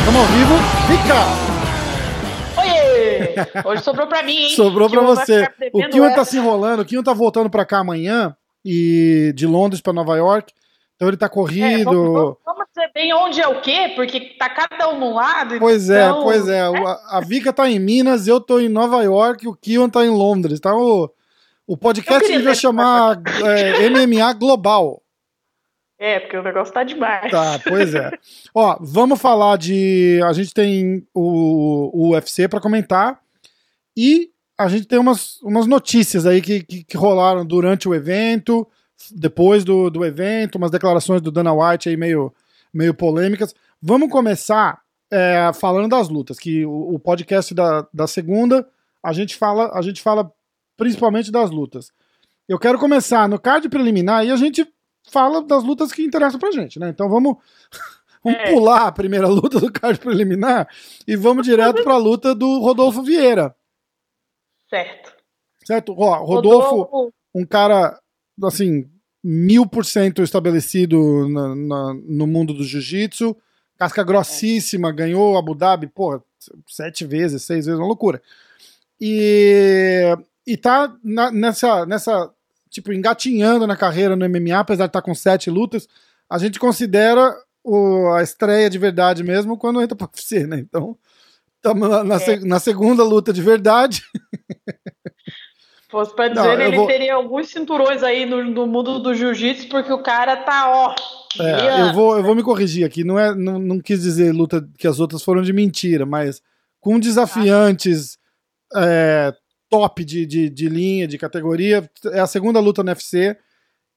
Estamos ao vivo. Fica! Oiê! Hoje sobrou pra mim, hein? Sobrou pra você. O Kion tá se enrolando. O Kion tá voltando pra cá amanhã e de Londres pra Nova York. Então ele tá É, corrido. vamos, vamos- vamos bem onde é o quê, porque tá cada um num lado. Pois é, então, pois é. O- A, a Vika tá em Minas, eu tô em Nova York, o Kion tá em Londres. Tá o, o podcast ter- chamar é, MMA Global. É, porque o negócio tá demais. Tá, pois é. Ó, vamos falar de. A gente tem o, o UFC pra comentar e a gente tem umas, umas notícias aí que, que, que rolaram durante o evento, depois do, do evento, umas declarações do Dana White aí meio, meio polêmicas. Vamos começar é, falando das lutas, que o, o podcast da, da segunda a gente fala a gente fala principalmente das lutas. Eu quero começar no card preliminar e a gente fala das lutas que interessam pra gente, né? Então vamos, vamos É. pular a primeira luta do card preliminar e vamos direto pra luta do Rodolfo Vieira, Certo. certo? Ó, Rodolfo, um cara, assim, mil por cento estabelecido na- na- no mundo do jiu-jitsu, casca grossíssima, ganhou Abu Dhabi, porra, sete vezes, seis vezes, uma loucura. E, e tá na- nessa, nessa, tipo, engatinhando na carreira no MMA, apesar de estar com sete lutas, a gente considera o- a estreia de verdade mesmo quando entra pro UFC, né? Então, estamos na, na É. na segunda luta de verdade. Fosse pra Não, dizer, eu ele vou- teria alguns cinturões aí no, no mundo do jiu-jitsu, porque o cara tá, ó. É, eu, vou, eu vou me corrigir aqui. Não, é, não, não quis dizer luta que as outras foram de mentira, mas com desafiantes é, top de, de, de linha, de categoria. É a segunda luta no UFC.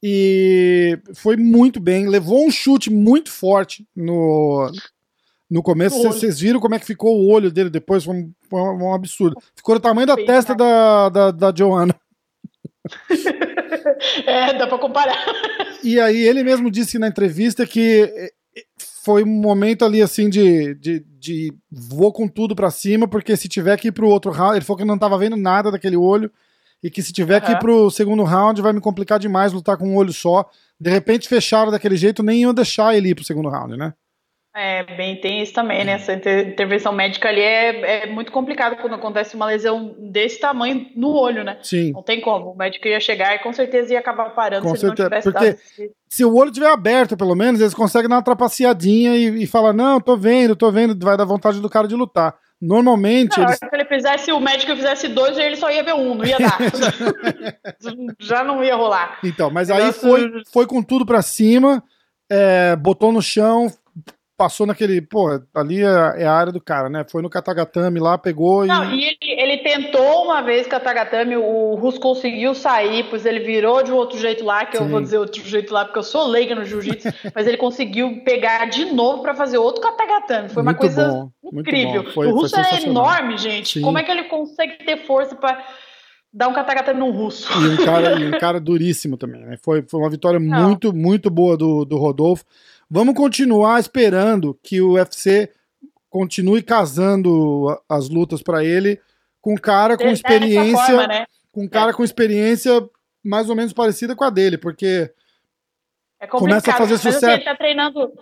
E foi muito bem. Levou um chute muito forte no, no começo. Vocês viram como é que ficou o olho dele depois? Foi um, foi um absurdo. Ficou do tamanho da Bem testa da, da, da Joanna. É, dá pra comparar. E aí ele mesmo disse na entrevista que eh, eh, foi um momento ali assim de, de, de vou com tudo pra cima, porque se tiver que ir pro outro round, ele falou que não tava vendo nada daquele olho, e que se tiver que ir pro segundo round vai me complicar demais lutar com um olho só. De repente fecharam daquele jeito, nem iam deixar ele ir pro segundo round, né? É, bem, tem isso também, né? Essa inter- intervenção médica ali é, é muito complicado quando acontece uma lesão desse tamanho no olho, né? Sim. Não tem como. O médico ia chegar e com certeza ia acabar parando Com se ele não certeza, tivesse porque- dado Se o olho tiver aberto, pelo menos, eles conseguem dar uma trapaceadinha e, e falar: Não, tô vendo, tô vendo, vai dar vontade do cara de lutar. Normalmente, Não, eles se ele fizesse, o médico fizesse dois, ele só ia ver um, não ia dar. Já não ia rolar. Então, mas aí foi, foi com tudo pra cima, é, botou no chão, passou naquele. Pô, ali é, é a área do cara, né? Foi no Katagatame lá, pegou e. Não, e ele, ele tentou uma vez Tagatami, o Russo conseguiu sair, pois ele virou de outro jeito lá, que Sim. eu vou dizer outro jeito lá, porque eu sou leiga no jiu-jitsu, mas ele conseguiu pegar de novo pra fazer outro Katagatame. Foi uma Muito coisa bom, incrível. Foi- o russo é enorme, gente. Sim. Como é que ele consegue ter força pra dar um Katagatame num russo? E um cara, e um cara duríssimo também, né? Foi, foi uma vitória Não. muito, muito boa do, do Rodolfo. Vamos continuar esperando que o UFC continue casando as lutas pra ele com cara com Dessa experiência. forma, né? Com cara com experiência mais ou menos parecida com a dele, porque É Começa a fazer assim, sucesso. ele tá treinando.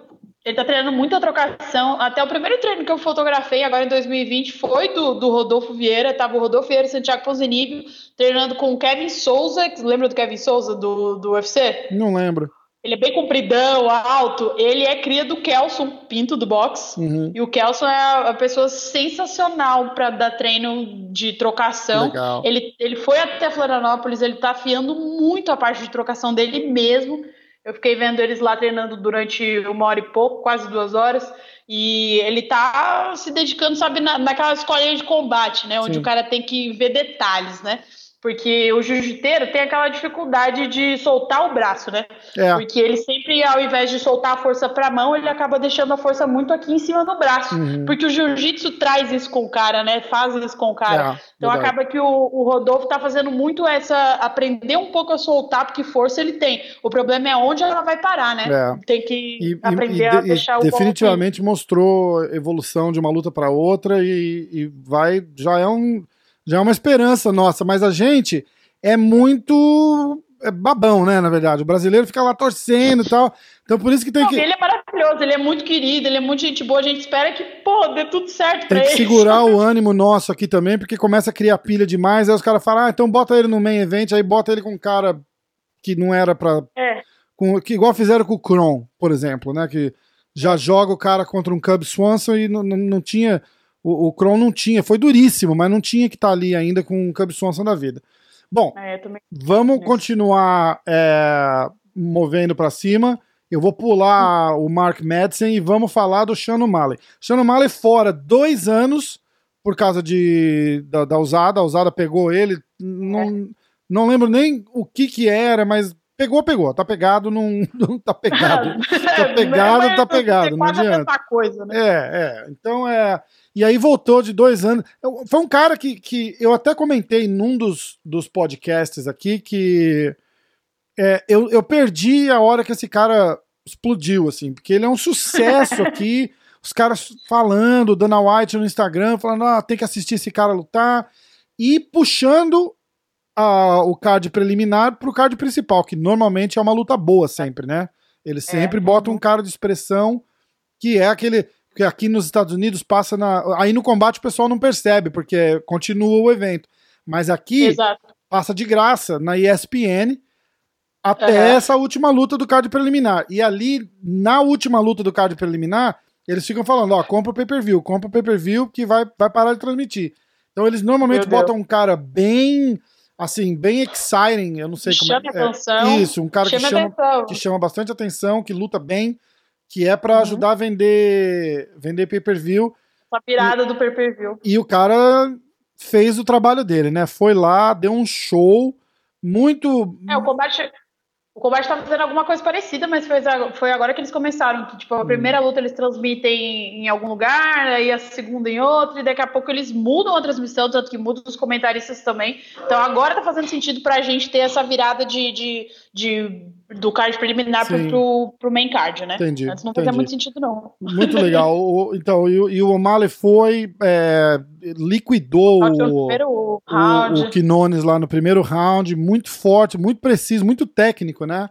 Ele tá treinando muita trocação. Até o primeiro treino que eu fotografei agora em 2020 foi do, do Rodolfo Vieira. Tava o Rodolfo Vieira e Santiago Ponzinibbio treinando com o Kevin Souza. Lembra do Kevin Souza do, do UFC? não lembro. Ele é bem compridão, alto. Ele é cria do Kelson Pinto do boxe. Uhum. E o Kelson é a pessoa sensacional para dar treino de trocação. Legal. Ele, ele foi até Florianópolis, ele tá afiando muito a parte de trocação dele mesmo. Eu fiquei vendo eles lá treinando durante uma hora e pouco, quase duas horas. E ele tá se dedicando, sabe, na, naquela escolinha de combate, né? Onde Sim. o cara tem que ver detalhes, né? Porque o jiu-jiteiro tem aquela dificuldade de soltar o braço, né? É. Porque ele sempre, ao invés de soltar a força para a mão, ele acaba deixando a força muito aqui em cima do braço. Uhum. Porque o jiu-jitsu traz isso com o cara, né? Faz isso com o cara. É, então verdade. acaba que o, o Rodolfo tá fazendo muito essa. aprender um pouco a soltar, porque força ele tem. O problema é onde ela vai parar, né? É. Tem que E, aprender e a de- deixar e o definitivamente mostrou evolução de uma luta para outra e, e vai já é um já é uma esperança nossa, mas a gente é muito é babão, né, na verdade. O brasileiro fica lá torcendo e tal. Então por isso que tem Não, que. Ele é maravilhoso, ele é muito querido, ele é muito gente boa. A gente espera que, pô, dê tudo certo pra Tem que segurar o ânimo nosso aqui também, porque começa a criar pilha demais. Aí os caras falam, ah, então bota ele no main event, aí bota ele com um cara que não era pra. É. Com, que igual fizeram com o Kron, por exemplo, né? Que já joga o cara contra um Cub Swanson e não, não, não tinha. O, o Kron não tinha, foi duríssimo, mas não tinha que estar ali ainda com o Cub Swanson da vida. Bom, É. Vamos Isso. continuar é, movendo para cima. Eu vou pular o Mark Madsen e vamos falar do Sean O'Malley. Sean O'Malley fora dois anos por causa de, da, da usada. A usada pegou ele. Não, não lembro nem o que que era, mas pegou, pegou. Tá pegado, não, não tá pegado. Tá pegado, tá pegado, não adianta. coisa, né? É, é. Então é. E aí voltou de dois anos. Foi um cara que, que eu até comentei num dos, dos podcasts aqui que é, eu, eu perdi a hora que esse cara explodiu, assim, porque ele é um sucesso aqui. Os caras falando, Dana White no Instagram, falando, ah, tem que assistir esse cara lutar. E puxando a- o card preliminar pro card principal, que normalmente é uma luta boa sempre, né? Eles sempre botam um cara de expressão que é aquele que aqui nos Estados Unidos passa na. Aí no combate o pessoal não percebe, porque continua o evento. Mas aqui Exato. passa de graça na ESPN até Aham. essa última luta do card preliminar. E ali, na última luta do card preliminar, eles ficam falando: ó, compra o pay-per-view, compra o pay-per-view que vai, vai parar de transmitir. Então eles normalmente botam um cara bem. Assim, bem exciting, eu não sei como Chame é. é. atenção. Isso, um cara que Chame chama, atenção. que chama bastante atenção, que luta bem, que é pra Uhum. ajudar a vender, vender pay-per-view. Essa virada do pay-per-view. E o cara fez o trabalho dele, né? Foi lá, deu um show muito. É, o combate. O combate tá fazendo alguma coisa parecida, mas foi, foi agora que eles começaram. Que, tipo, a primeira luta eles transmitem em algum lugar, aí a segunda em outro, e daqui a pouco eles mudam a transmissão, tanto que mudam os comentaristas também. Então agora tá fazendo sentido pra gente ter essa virada de, de, de do card preliminar pro, Sim. pro, pro main card, né? Entendi, Antes não fazia muito sentido, não. Muito legal. O- então, e, o- e o O'Malley foi. é, liquidou o o, primeiro o, round. o Quinones lá no primeiro round, muito forte, muito preciso, muito técnico, né?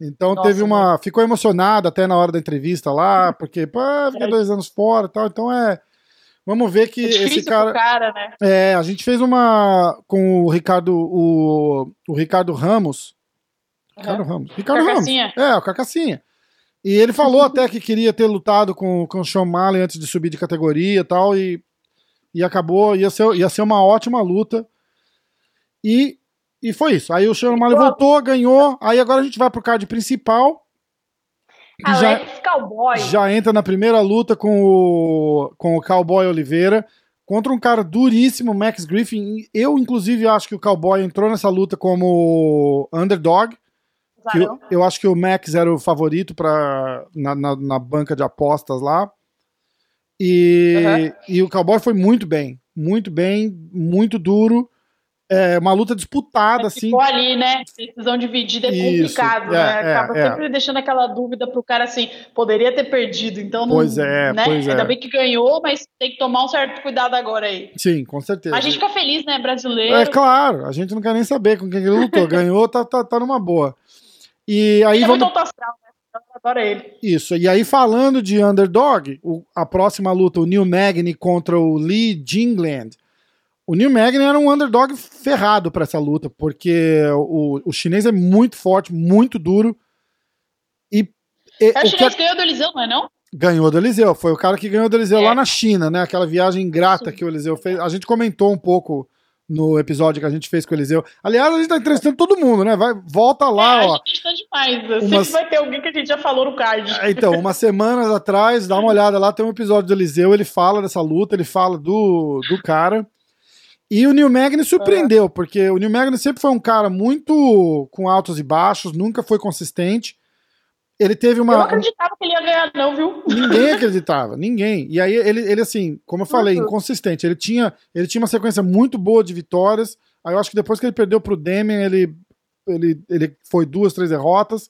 Então Nossa, teve uma. Ficou emocionado até na hora da entrevista lá, porque, pô, fica É. dois anos fora e tal. Então é. Vamos ver que é esse cara. cara, né? É, a gente fez uma com o Ricardo, o, o Ricardo Ramos. Ricardo Ramos. Ricardo. Ramos. É, o Carcassinha. E ele falou até que queria ter lutado com, com o Sean Malley antes de subir de categoria e tal, e, e acabou, ia ser, ia ser uma ótima luta. E, e foi isso. Aí o Sean Malley voltou, ganhou, aí agora a gente vai pro card principal. Já, Alex Cowboy. já entra na primeira luta com o, com o Cowboy Oliveira contra um cara duríssimo, Max Griffin. Eu, inclusive, acho que o Cowboy entrou nessa luta como underdog. Eu, eu acho que o Max era o favorito pra, na, na, na banca de apostas lá. E, Uhum. e o Cowboy foi muito bem. Muito bem, muito duro. É uma luta disputada, assim. Ficou ali, né? Decisão dividida é Isso, complicado, é, né? é, Acaba é. sempre deixando aquela dúvida pro cara assim, poderia ter perdido, então não. Pois é, né? pois é. Ainda bem que ganhou, mas tem que tomar um certo cuidado agora aí. Sim, com certeza. Mas a gente fica feliz, né? Brasileiro. É claro, a gente não quer nem saber com quem que ele lutou. Ganhou, tá, tá, tá numa boa. E aí é vamos. muito né? Eu adoro ele. Isso. E aí, falando de underdog, o- a próxima luta, o Neil Magny contra o Lee Jingland. O Neil Magny era um underdog ferrado pra essa luta, porque o, o chinês é muito forte, muito duro. E, e É o o que chinês ganhou do Eliseu, não é não? ganhou do Eliseu. Foi o cara que ganhou do Eliseu É. lá na China, né? Aquela viagem ingrata Sim. que o Eliseu fez. A gente comentou um pouco no episódio que a gente fez com o Eliseu. Aliás, a gente tá entrevistando todo mundo, né? Vai, volta lá, é, ó. a gente tá demais. Umas- Sempre vai ter alguém que a gente já falou no card. É, Então, umas semanas atrás, dá uma olhada lá, tem um episódio do Eliseu, ele fala dessa luta, ele fala do, do cara. E o Neil Magny surpreendeu, porque o Neil Magny sempre foi um cara muito com altos e baixos, nunca foi consistente. Ele teve Eu não uma. acreditava que ele ia ganhar, não, viu? Ninguém acreditava, ninguém. E aí ele, ele assim, como eu falei, Uhum. inconsistente. Ele tinha, ele tinha uma sequência muito boa de vitórias. Aí eu acho que depois que ele perdeu pro Demian, ele, ele, ele foi duas, três derrotas.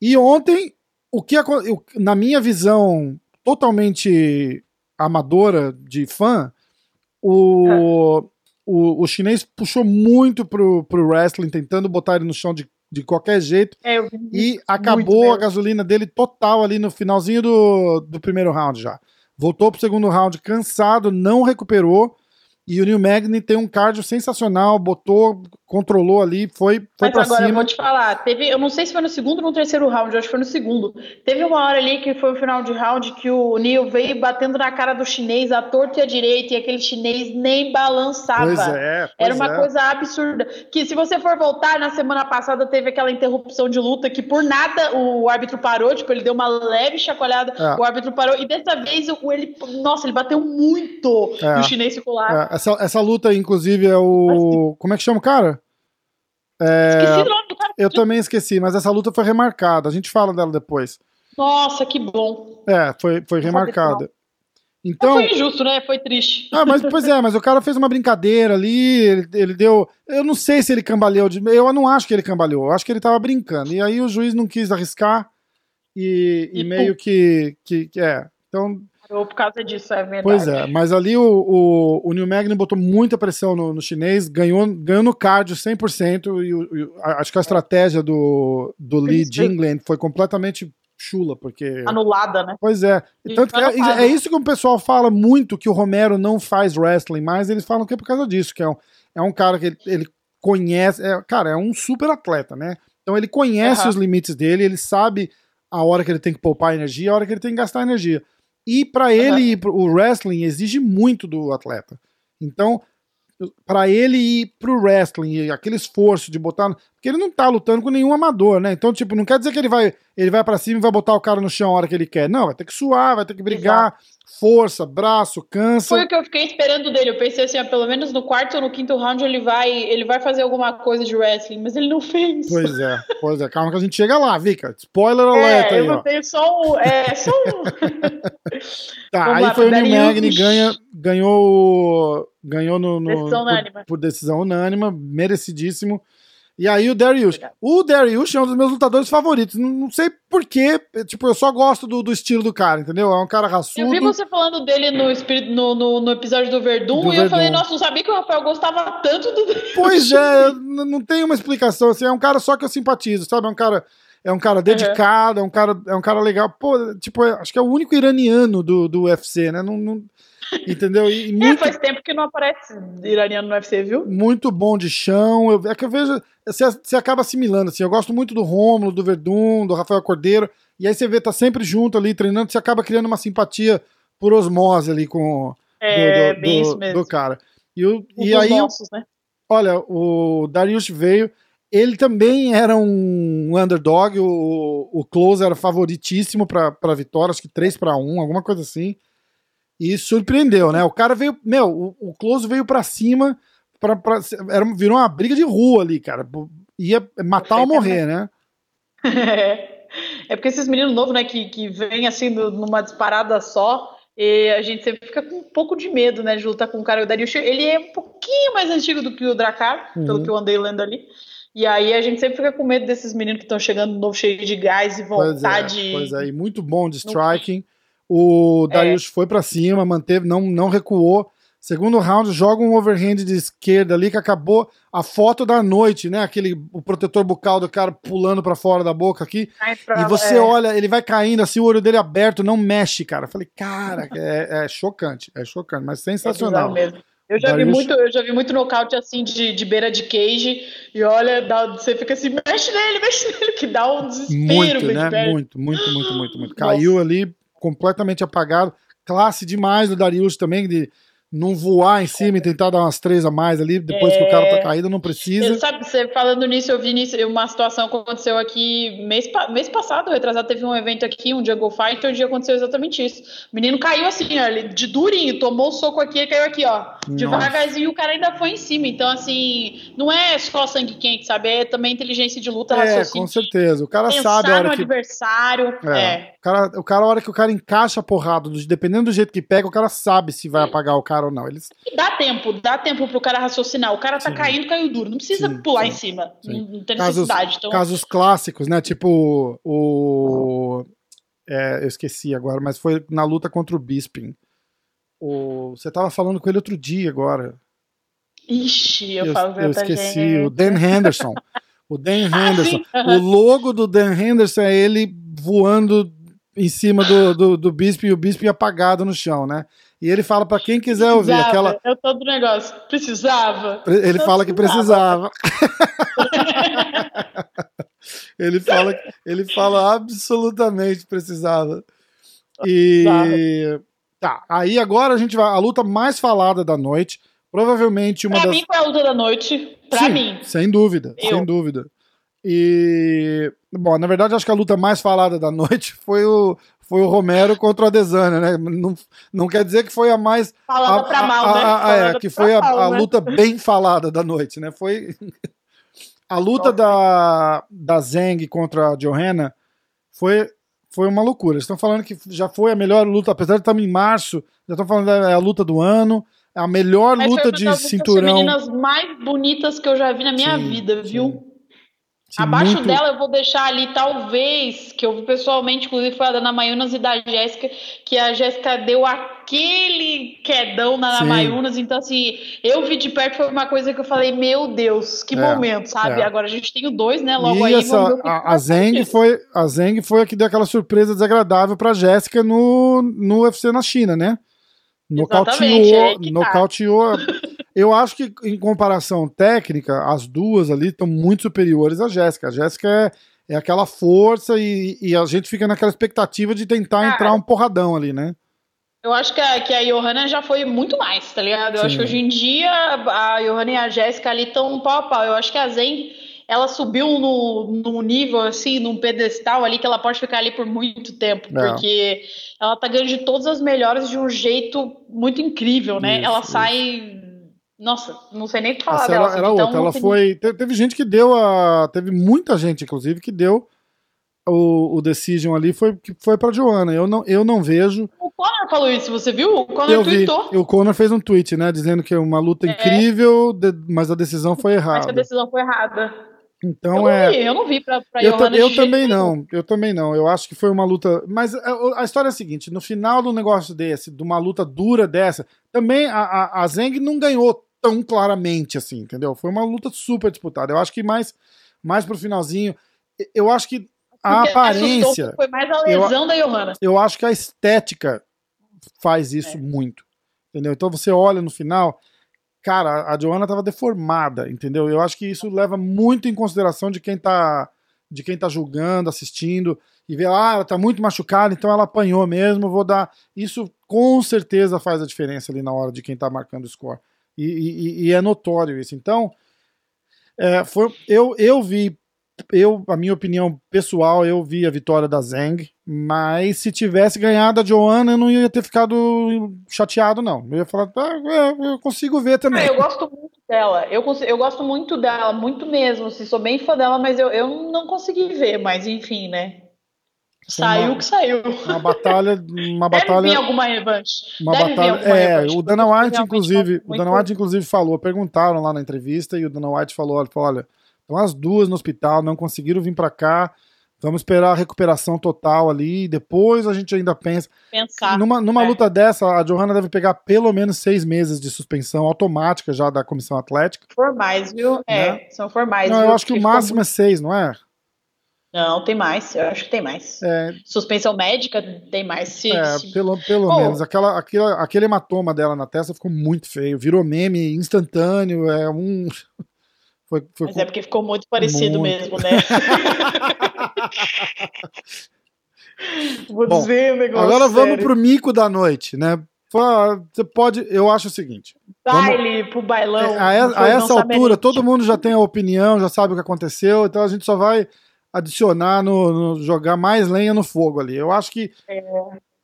E ontem, o que acon- eu- na minha visão totalmente amadora de fã, o o, o chinês puxou muito pro, pro wrestling, tentando botar ele no chão de, de qualquer jeito. É, E acabou a gasolina dele total ali no finalzinho do, do primeiro round já. Voltou pro segundo round cansado, não recuperou. E o Neil Magny tem um cardio sensacional, botou, controlou ali, foi, foi Mas pra agora eu cima. vou te falar, teve, eu não sei se foi no segundo ou no terceiro round, eu acho que foi no segundo. Teve uma hora ali que foi o final de round que o Neil veio batendo na cara do chinês, à torta e à direita, e aquele chinês nem balançava. Pois é, pois Era uma é. coisa absurda. Que se você for voltar, na semana passada teve aquela interrupção de luta que por nada o árbitro parou, tipo, ele deu uma leve chacoalhada, É. o árbitro parou, e dessa vez ele, nossa, ele bateu muito É. e o chinês ficou lá. É, essa, essa luta, inclusive, é o. Como é que chama o cara? Esqueci o nome do cara. Eu também esqueci, mas essa luta foi remarcada. A gente fala dela depois. Nossa, que bom. É, foi, foi remarcada. Então. foi injusto, né? Foi triste. Ah, mas pois é, mas o cara fez uma brincadeira ali, ele, ele deu. Eu não sei se ele cambaleou. De, eu não acho que ele cambaleou, eu acho que ele tava brincando. E aí o juiz não quis arriscar e, e E meio que, que, que. É. Então, Parou por causa disso, é verdade. pois é. Mas ali o, o, o Neil Magny botou muita pressão no, no chinês, ganhou, ganhou no cardio 100%. E, o- e acho que a estratégia do, do Lee Isso. Jingland foi completamente chula, porque. Anulada, né? Pois é. E Tanto que é, é isso que o pessoal fala muito que o Romero não faz wrestling, mas eles falam que é por causa disso, que é um, é um cara que ele, ele conhece. é- cara, é um super atleta, né? Então ele conhece Aham. os limites dele, ele sabe a hora que ele tem que poupar energia, a hora que ele tem que gastar energia. E pra ele, ir pro- o wrestling exige muito do atleta. Então, pra ele ir pro wrestling, aquele esforço de botar. Porque ele não tá lutando com nenhum amador, né? Então, tipo, não quer dizer que ele vai, ele vai para cima e vai botar o cara no chão a hora que ele quer. Não, vai ter que suar, vai ter que brigar, força, braço, cansa. Foi o que eu fiquei esperando dele. Eu pensei assim, ah, pelo menos no quarto ou no quinto round ele vai, ele vai fazer alguma coisa de wrestling, mas ele não fez. Pois é, pois é. Calma que a gente chega lá, Vika. Spoiler alert é, aí, eu ó. só um. É, só um. Tá, Vamos aí lá, foi o Darius. Magny, ganha, ganhou, ganhou no, no- Decisão por, por decisão unânime, merecidíssimo. E aí o Darius, Obrigado. o Darius é um dos meus lutadores favoritos. Não, não sei porquê, tipo, eu só gosto do, do estilo do cara, entendeu? É um cara Eu vi raçudo. você falando dele no, no, no, episódio do Verdun Do e eu falei, Verdun. nossa, não sabia que o Rafael gostava tanto do Pois é, não tem uma explicação, assim, é um cara só que eu simpatizo, sabe? É um cara, é um cara dedicado, é um cara, é um cara legal. Pô, tipo, é- acho que é o único iraniano do, do UFC, né? Não, não- entendeu? E, É, muito, faz tempo que não aparece iraniano no UFC, viu? muito bom de chão. Eu, é que eu vejo, você, você acaba assimilando, assim. Eu gosto muito do Rômulo, do Verdun, do Rafael Cordeiro. E aí você vê, tá sempre junto ali, treinando, você acaba criando uma simpatia por osmose ali com É, do, do- bem do- isso mesmo. do cara. E, o- e aí, né? olha, o Darius veio. Ele também era um underdog. O, o Close era favoritíssimo pra vitória, acho que 3 para 1, alguma coisa assim. E surpreendeu, né? O cara veio. Meu, o, o Close veio pra cima. Pra, pra, era, virou uma briga de rua ali, cara. Ia matar ou morrer, né? É porque esses meninos novos, né, que, que vêm assim numa disparada só, e a gente sempre fica com um pouco de medo, né, de lutar com o cara. O Darius, ele é um pouquinho mais antigo do que o Dracar, Uhum. pelo que eu andei lendo ali. E aí a gente sempre fica com medo desses meninos que estão chegando novo, cheio de gás e Pois é, vontade. pois é, e muito bom de striking. O Darius foi pra cima, manteve, não, não recuou. Segundo round, joga um overhand de esquerda ali que acabou a foto da noite, né? Aquele o protetor bucal do cara pulando pra fora da boca aqui. Pra- E você é, olha, ele vai caindo assim, o olho dele aberto, não mexe, cara. Eu falei, cara, é, é chocante, é chocante, mas é sensacional. bizarro mesmo. Eu já, vi muito, eu já vi muito nocaute assim de, de beira de cage e olha, dá- você fica assim, mexe nele, mexe nele, que dá um desespero. Muito, né? perto. Muito, muito, muito, muito, muito. Nossa. Caiu ali completamente apagado. Classe demais do Darius também, de não voar em cima e tentar dar umas três a mais ali, depois que o cara tá caído, não Eu, precisa. sabe, você falando nisso, eu vi nisso, uma situação que aconteceu aqui mês, mês passado, retrasado, teve um evento aqui, um Jungle Fight, onde aconteceu exatamente isso. O menino caiu assim, ó, ele- de durinho, tomou o soco aqui e caiu aqui, ó. Devagarzinho, o cara ainda foi em cima. Então, assim, não é só sangue quente, sabe? É também inteligência de luta, É, raciocínio. com certeza. O cara Pensar sabe a hora no que. adversário. É. É. O, cara, o cara, a hora que o cara encaixa a porrada, do- dependendo do jeito que pega, o cara sabe se vai apagar o cara ou não. Eles, E dá tempo, dá tempo pro cara raciocinar. O cara tá Sim. caindo, caiu duro. Não precisa Sim, pular sim, em cima. sim. Não, tem Casos- necessidade. Então, casos clássicos, né? Tipo o. é, eu esqueci agora, mas foi na luta contra o Bisping. O, você tava falando com ele outro dia agora. Ixi, eu, Eu, falo eu esqueci, gente. o Dan Henderson. O Dan Ah, Henderson. sim, O logo do Dan Henderson é ele voando em cima do, do, do Bispo e o Bispo apagado no chão, né? E ele fala pra quem quiser ouvir Precisava, aquela. É todo negócio. Precisava. Ele fala que precisava. ele fala, ele fala absolutamente precisava. E tá, aí agora a gente vai a luta mais falada da noite, provavelmente uma Pra das mim foi a luta da noite. Pra Sim, mim. sem dúvida, Eu. sem dúvida. E bom, na verdade acho que a luta mais falada da noite foi o foi o Romero contra o Adesanya, né? Não, não quer dizer que foi a mais Falando a- pra mal, a- né? a- é, que foi a, mal, a né? luta bem falada da noite, né? Foi a luta da, da Zeng contra a Johanna foi, foi uma loucura. Eles estão falando que já foi a melhor luta, apesar de estarmos em março, já estão falando que é a luta do ano, é a melhor Mas foi luta uma de das cinturão. femininas mais bonitas que eu já vi na minha Sim, vida, viu? sim. Sim, Abaixo muito- dela eu vou deixar ali, talvez, que eu vi pessoalmente, inclusive foi a da Ana Mayunas e da Jéssica, que a Jéssica deu aquele quedão na Ana. Mayunas, então assim, eu vi de perto, foi uma coisa que eu falei, meu Deus, que É, momento, sabe? é. Agora a gente tem o dois, né? Logo e aí essa, a, a Zeng foi a Zeng foi a que deu aquela surpresa desagradável pra Jéssica no, no UFC na China, né? Exatamente, é Nocauteou, tá. Eu acho que em comparação técnica, as duas ali estão muito superiores à Jéssica. A Jéssica é, é aquela força e, e a gente fica naquela expectativa de tentar Cara, entrar um porradão ali, né? Eu acho que a, que a Johanna já foi muito mais, tá ligado? Eu Sim. acho que hoje em dia a Johanna e a Jéssica ali estão pau a pau. Eu acho que a Zen, ela subiu no, no nível, assim, num pedestal ali que ela pode ficar ali por muito tempo, É. porque ela tá ganhando de todas as melhores de um jeito muito incrível, né? Isso, ela isso. sai. Nossa, não sei nem o que falar Essa dela. era, assim, era então outra. não Ela foi. te- Teve gente que deu a. Teve muita gente, inclusive, que deu o, o decision ali, foi, que foi pra Joana. Eu não, eu não vejo. O Conor falou isso, você viu? O Conor Eu vi. tweetou. E o Conor fez um tweet, né? Dizendo que é uma luta incrível, de- mas a decisão foi Mas que a errada. decisão foi errada. eu Então não é. vi, eu não vi pra, pra Eu, ta- eu também nenhum. não, eu também não. Eu acho que foi uma luta. Mas a, a história é a seguinte: no final do negócio desse, de uma luta dura dessa, também a, a, a Zeng não ganhou tão claramente assim, entendeu? Foi uma luta super disputada. Eu acho que mais, mais pro finalzinho. Eu acho que a Porque aparência. Foi mais a eu- lesão da Johanna. Eu acho que a estética faz isso É. muito. Entendeu? Então você olha no final, cara, a Joana tava deformada, entendeu? Eu acho que isso leva muito em consideração de quem tá de quem tá julgando, assistindo e vê, ah, ela tá muito machucada, então ela apanhou mesmo, vou dar. Isso com certeza faz a diferença ali na hora de quem tá marcando o score. E, e- é notório isso. Então, é, foi, eu, eu vi, eu, a minha opinião pessoal, eu vi a vitória da Zeng, mas se tivesse ganhado a Joana, eu não ia ter ficado chateado, não. Eu ia falar, ah, é, eu consigo ver também. eu gosto muito dela. Eu, cons- eu gosto muito dela, muito mesmo. Assim, sou bem fã dela, mas eu, eu não consegui ver. Mas enfim, né? Saiu uma- que saiu. Uma batalha, uma Deve vir batalha, alguma revanche. uma Deve vir batalha. alguma É, revanche, o Dana White, inclusive, o Dana muito- White, inclusive, falou, perguntaram lá na entrevista e o Dana White falou, olha, estão as duas no hospital, não conseguiram vir pra cá. Vamos esperar a recuperação total ali, depois a gente ainda pensa. Pensar. Numa, numa é. luta dessa, a Johanna deve pegar pelo menos seis meses de suspensão automática já da comissão atlética. Formais, viu? É, são formais. Né? Não, eu acho que o Porque ficou máximo é seis, não é? Não, tem mais. Eu acho que tem mais. É, Suspensão médica tem mais. Se, é, se- pelo, pelo menos. Aquela, aquela, aquele hematoma dela na testa ficou muito feio. Virou meme instantâneo. É um. Foi, foi Mas é porque ficou muito parecido Muito. mesmo, né? Vou Bom, dizer um negócio. Agora vamos sério. pro mico da noite, né? Você pode. Eu acho o seguinte: baile, pro bailão. É, a, a não essa altura, todo mundo já tem a opinião, já sabe o que aconteceu, então a gente só vai adicionar no, no- jogar mais lenha no fogo ali. Eu acho que É.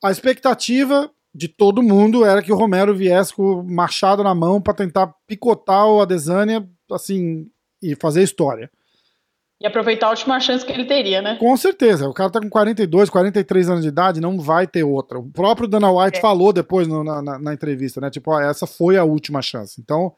a expectativa de todo mundo era que o Romero viesse com o machado na mão para tentar picotar o Adesanya, assim, e fazer história. E aproveitar a última chance que ele teria, né? Com certeza, o cara tá com 42, 43 anos de idade, não vai ter outra. O próprio Dana White É. falou depois no- na, na- na entrevista, né? Tipo, ó, essa foi a última chance. Então,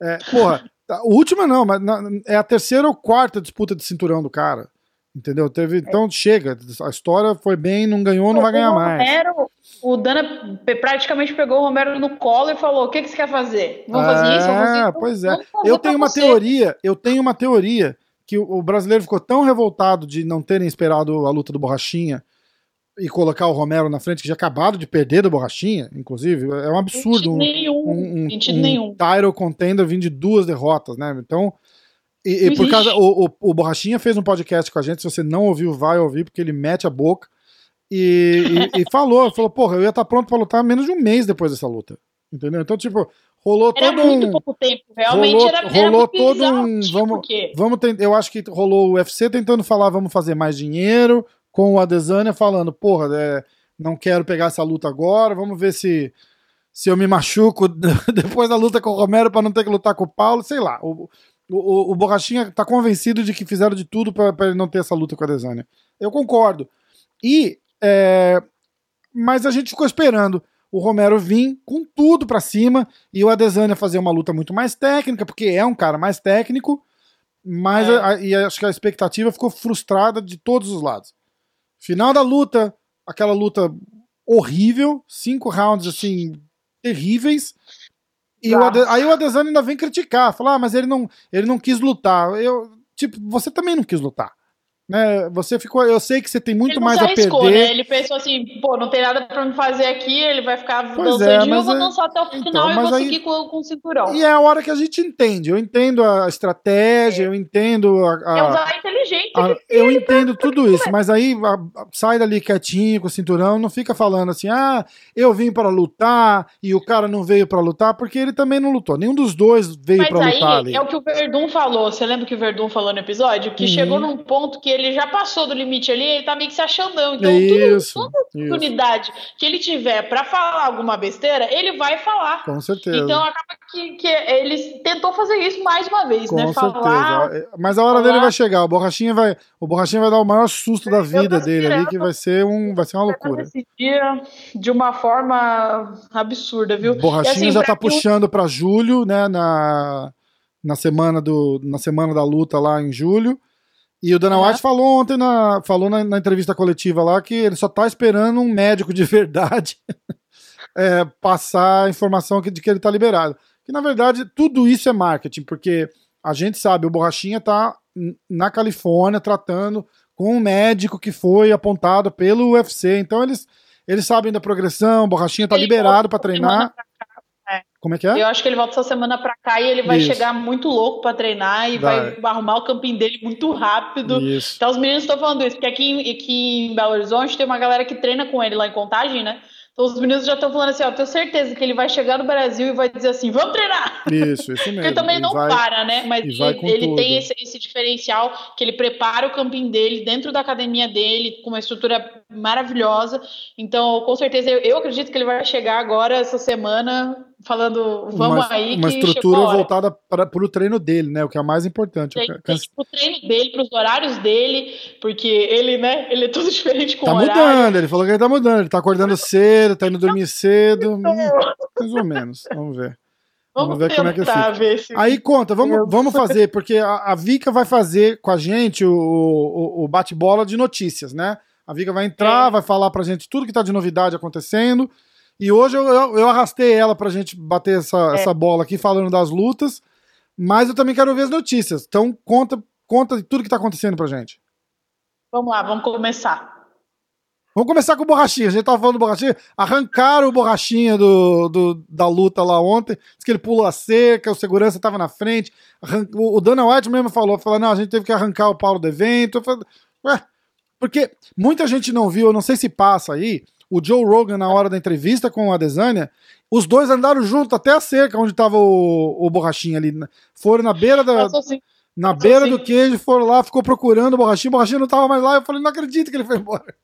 é, porra, a última não, mas na- é a terceira ou quarta disputa de cinturão do cara. Entendeu? Teve, então chega, a história foi bem, não ganhou, não vai ganhar mais. Romero, o Dana praticamente pegou o Romero no colo e falou: o que, que você quer fazer? Vamos fazer isso? Vamos fazer isso? Pois é. Eu tenho uma você. teoria, eu tenho uma teoria que o brasileiro ficou tão revoltado de não terem esperado a luta do Borrachinha e colocar o Romero na frente, que já acabado de perder do Borrachinha, inclusive, é um absurdo. Um, nenhum, um, um, um title contender vindo de duas derrotas, né? Então, e, e por causa, o, o, o, Borrachinha fez um podcast com a gente, se você não ouviu, vai ouvir, porque ele mete a boca e, e, e falou, falou, porra, eu ia estar pronto para lutar menos de um mês depois dessa luta. Entendeu? Então, tipo, rolou era todo muito pouco tempo, realmente rolou, era, era rolou todo um. Vamos, vamos ter, eu acho que rolou o UFC tentando falar, vamos fazer mais dinheiro, com o Adesanya falando, porra, é, não quero pegar essa luta agora, vamos ver se se eu me machuco depois da luta com o Romero para não ter que lutar com o Paulo, sei lá. O, o, o Borrachinha tá convencido de que fizeram de tudo para ele não ter essa luta com a Adesanya. Eu concordo. E é, mas a gente ficou esperando o Romero vir com tudo para cima e o Adesanya fazer uma luta muito mais técnica, porque é um cara mais técnico, mas é. a, e acho que a expectativa ficou frustrada de todos os lados. Final da luta, aquela luta horrível, cinco rounds assim terríveis. E o Ade, aí o Adesanya ainda vem criticar, falar, ah, mas ele não, ele não quis lutar. Eu, tipo, você também não quis lutar. Né, você ficou. Eu sei que você tem muito mais a arriscou, perder. Né? Ele pensou assim, pô, não tem nada pra me fazer aqui, ele vai ficar pois dançando é, eu vou é... dançar até o então, final e vou aí... seguir com, com o cinturão. E é a hora que a gente entende. Eu entendo a estratégia, é. eu entendo a. a é usar inteligente. A, eu entendo tudo isso, mas aí a, sai dali quietinho com o cinturão, não fica falando assim, ah, eu vim para lutar e o cara não veio para lutar, porque ele também não lutou. Nenhum dos dois veio para lutar ali. É o que o Verdun falou. Você lembra que o Verdun falou no episódio? Que uhum. chegou num ponto que ele já passou do limite ali, ele tá meio que se achandão. Então, isso, tudo, toda oportunidade isso. que ele tiver para falar alguma besteira, ele vai falar. Com certeza. Então acaba que, que ele tentou fazer isso mais uma vez, Com né? certeza. Falar, Mas a hora falar... dele vai chegar. O Borrachinha vai, o Borrachinha vai dar o maior susto da vida dele ali, que vai ser, um, vai ser uma loucura. Esse dia de uma forma absurda, viu? Borrachinha assim, já tá puxando para julho, né? Na, na semana do na semana da luta lá em julho. E o Dana White falou ontem, na, falou na, na, entrevista coletiva lá, que ele só tá esperando um médico de verdade é, passar a informação de que ele tá liberado. Que na verdade tudo isso é marketing, porque a gente sabe, o Borrachinha tá na Califórnia tratando com um médico que foi apontado pelo UFC. Então eles, eles sabem da progressão, o Borrachinha tá ele liberado para treinar. Como é que é? Eu acho que ele volta essa semana pra cá e ele vai Isso. chegar muito louco pra treinar e vai, vai arrumar o campinho dele muito rápido. Isso. Então os meninos estão falando isso, porque aqui, aqui em Belo Horizonte tem uma galera que treina com ele lá em Contagem, né? Então os meninos já estão falando assim, ó, tenho certeza que ele vai chegar no Brasil e vai dizer assim, vamos treinar. Isso, isso mesmo. ele também não vai, para, né? Mas ele, ele tem esse, esse, diferencial que ele prepara o camping dele dentro da academia dele, com uma estrutura maravilhosa. Então, com certeza, eu, eu acredito que ele vai chegar agora essa semana falando, vamos uma, aí. Uma estrutura voltada para, o treino dele, né? O que é mais importante. Tem, tem o treino dele, para os horários dele, porque ele, né? Ele é tudo diferente com tá o horário. Tá mudando, ele falou que ele tá mudando. Ele tá acordando cedo, tá indo dormir cedo. mais ou menos. Vamos ver. Vamos, vamos ver como é que fica. Se... Aí conta, vamos, vamos fazer, porque a, a Vika vai fazer com a gente o, o, o bate-bola de notícias, né? A Vika vai entrar, é. vai falar pra gente tudo que tá de novidade acontecendo. E hoje eu, eu, eu arrastei ela pra gente bater essa, é. essa bola aqui falando das lutas, mas eu também quero ver as notícias. Então conta, conta tudo que tá acontecendo pra gente. Vamos lá, vamos começar. Vamos começar com o Borrachinha. A gente tava falando do Borrachinha. Arrancaram o Borrachinha do, do, da luta lá ontem. Diz que ele pulou a cerca, o segurança tava na frente. O, o Dana White mesmo falou, falou, não, a gente teve que arrancar o Paulo do evento. Eu falei, ué, porque muita gente não viu, eu não sei se passa aí, o Joe Rogan, na hora da entrevista com a Desânia, os dois andaram junto até a cerca onde estava o, o borrachinho ali. Foram na beira da. Na beira do queijo, foram lá, ficou procurando o borrachinho, o borrachinho não estava mais lá. Eu falei, não acredito que ele foi embora.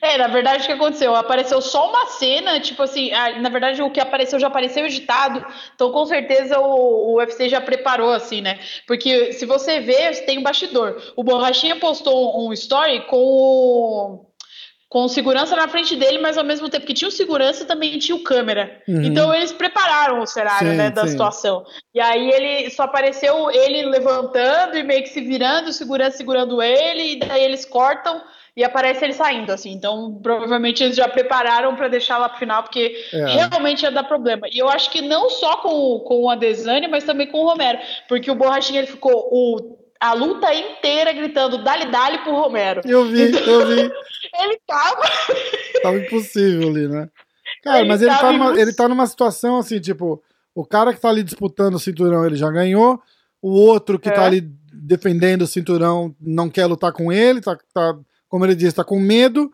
É, na verdade, o que aconteceu? Apareceu só uma cena, tipo assim, na verdade, o que apareceu já apareceu editado, então com certeza o, o UFC já preparou, assim, né? Porque se você vê, tem um bastidor. O Borrachinha postou um story com o com segurança na frente dele, mas ao mesmo tempo que tinha o segurança, também tinha o câmera. Uhum. Então eles prepararam o cenário, sim, né, da sim. situação. E aí ele só apareceu ele levantando e meio que se virando, o segurança segurando ele, e daí eles cortam e aparece ele saindo, assim. Então, provavelmente eles já prepararam para deixar lá pro final, porque é. realmente ia dar problema. E eu acho que não só com, com o Adesanya, mas também com o Romero, porque o Borrachinha ele ficou o a luta inteira gritando dali dali pro Romero. Eu vi, então, eu vi. ele tava. tava impossível ali, né? Cara, ele mas ele tá, numa, ele tá numa situação assim, tipo, o cara que tá ali disputando o cinturão, ele já ganhou. O outro que tá é. tá ali defendendo o cinturão não quer lutar com ele, tá, tá como ele disse, tá com medo.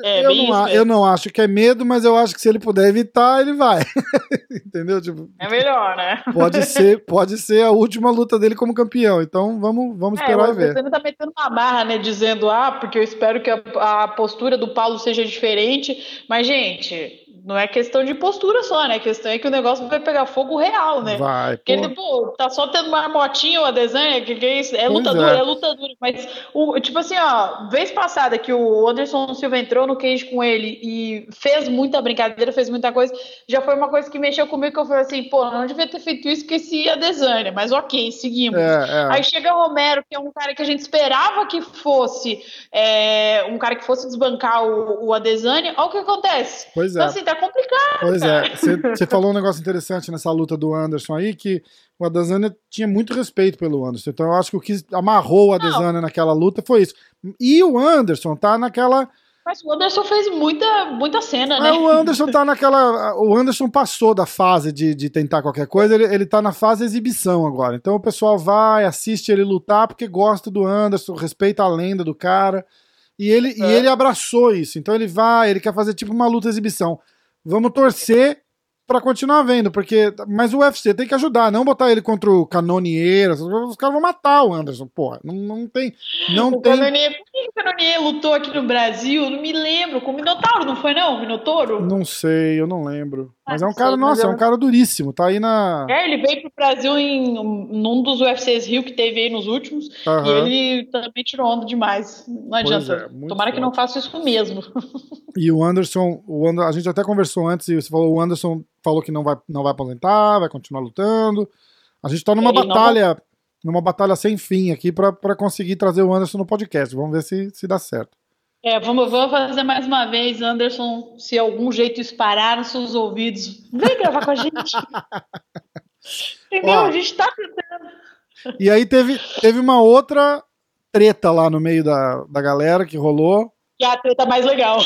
É, eu, não, eu não acho que é medo, mas eu acho que se ele puder evitar, ele vai. Entendeu? Tipo, é melhor, né? Pode ser, pode ser a última luta dele como campeão. Então vamos, vamos é, esperar e ver. Você tá metendo uma barra, né? Dizendo, ah, porque eu espero que a, a postura do Paulo seja diferente. Mas, gente, não é questão de postura só, né? A questão é que o negócio vai pegar fogo real, né? Vai. Porque ele, pô, tá só tendo uma motinha ou a desenha, que, que é isso? É lutador, é. é lutador. Mas, o, tipo assim, ó, vez passada que o Anderson Silva entrou no cage com ele e fez muita brincadeira, fez muita coisa, já foi uma coisa que mexeu comigo que eu falei assim, pô, não devia ter feito isso que esse a desenha, mas ok, seguimos. É, é. Aí chega o Romero, que é um cara que a gente esperava que fosse é, um cara que fosse desbancar o, o Adesanya, olha o que acontece. Pois é. Então, assim, tá complicado. Pois é, você falou um negócio interessante nessa luta do Anderson aí, que o Adesanya tinha muito respeito pelo Anderson. Então eu acho que o que amarrou o Adesanya naquela luta foi isso. E o Anderson tá naquela. Mas o Anderson fez muita, muita cena, né? o Anderson tá naquela. O Anderson passou da fase de, de tentar qualquer coisa, ele, ele tá na fase exibição agora. Então o pessoal vai, assiste ele lutar porque gosta do Anderson, respeita a lenda do cara. E ele, é. e ele abraçou isso. Então ele vai, ele quer fazer tipo uma luta exibição. Vamos torcer para continuar vendo, porque. Mas o UFC tem que ajudar, não botar ele contra o Canonier. Os caras vão matar o Anderson, porra. Não, não tem. Não o tem... Canonier, por que o Canonier lutou aqui no Brasil? Não me lembro. Com o Minotauro, não foi, não? O Minotouro? Não sei, eu não lembro. Mas é um cara, nossa, é um cara duríssimo, tá aí na. É, ele veio pro Brasil em num dos UFCs Rio que teve aí nos últimos. Uhum. E ele também tirou onda demais. Não adianta. É, Tomara que não faça isso mesmo. E o Anderson, o a gente até conversou antes, e você falou, o Anderson falou que não vai, não vai aposentar, vai continuar lutando. A gente tá numa ele batalha, não... numa batalha sem fim aqui para conseguir trazer o Anderson no podcast. Vamos ver se, se dá certo. É, vamos, vamos fazer mais uma vez, Anderson, se algum jeito esparar nos seus ouvidos, vem gravar com a gente. Entendeu? Ó, a gente tá tentando. E aí teve, teve uma outra treta lá no meio da, da galera que rolou. Que é a treta mais legal.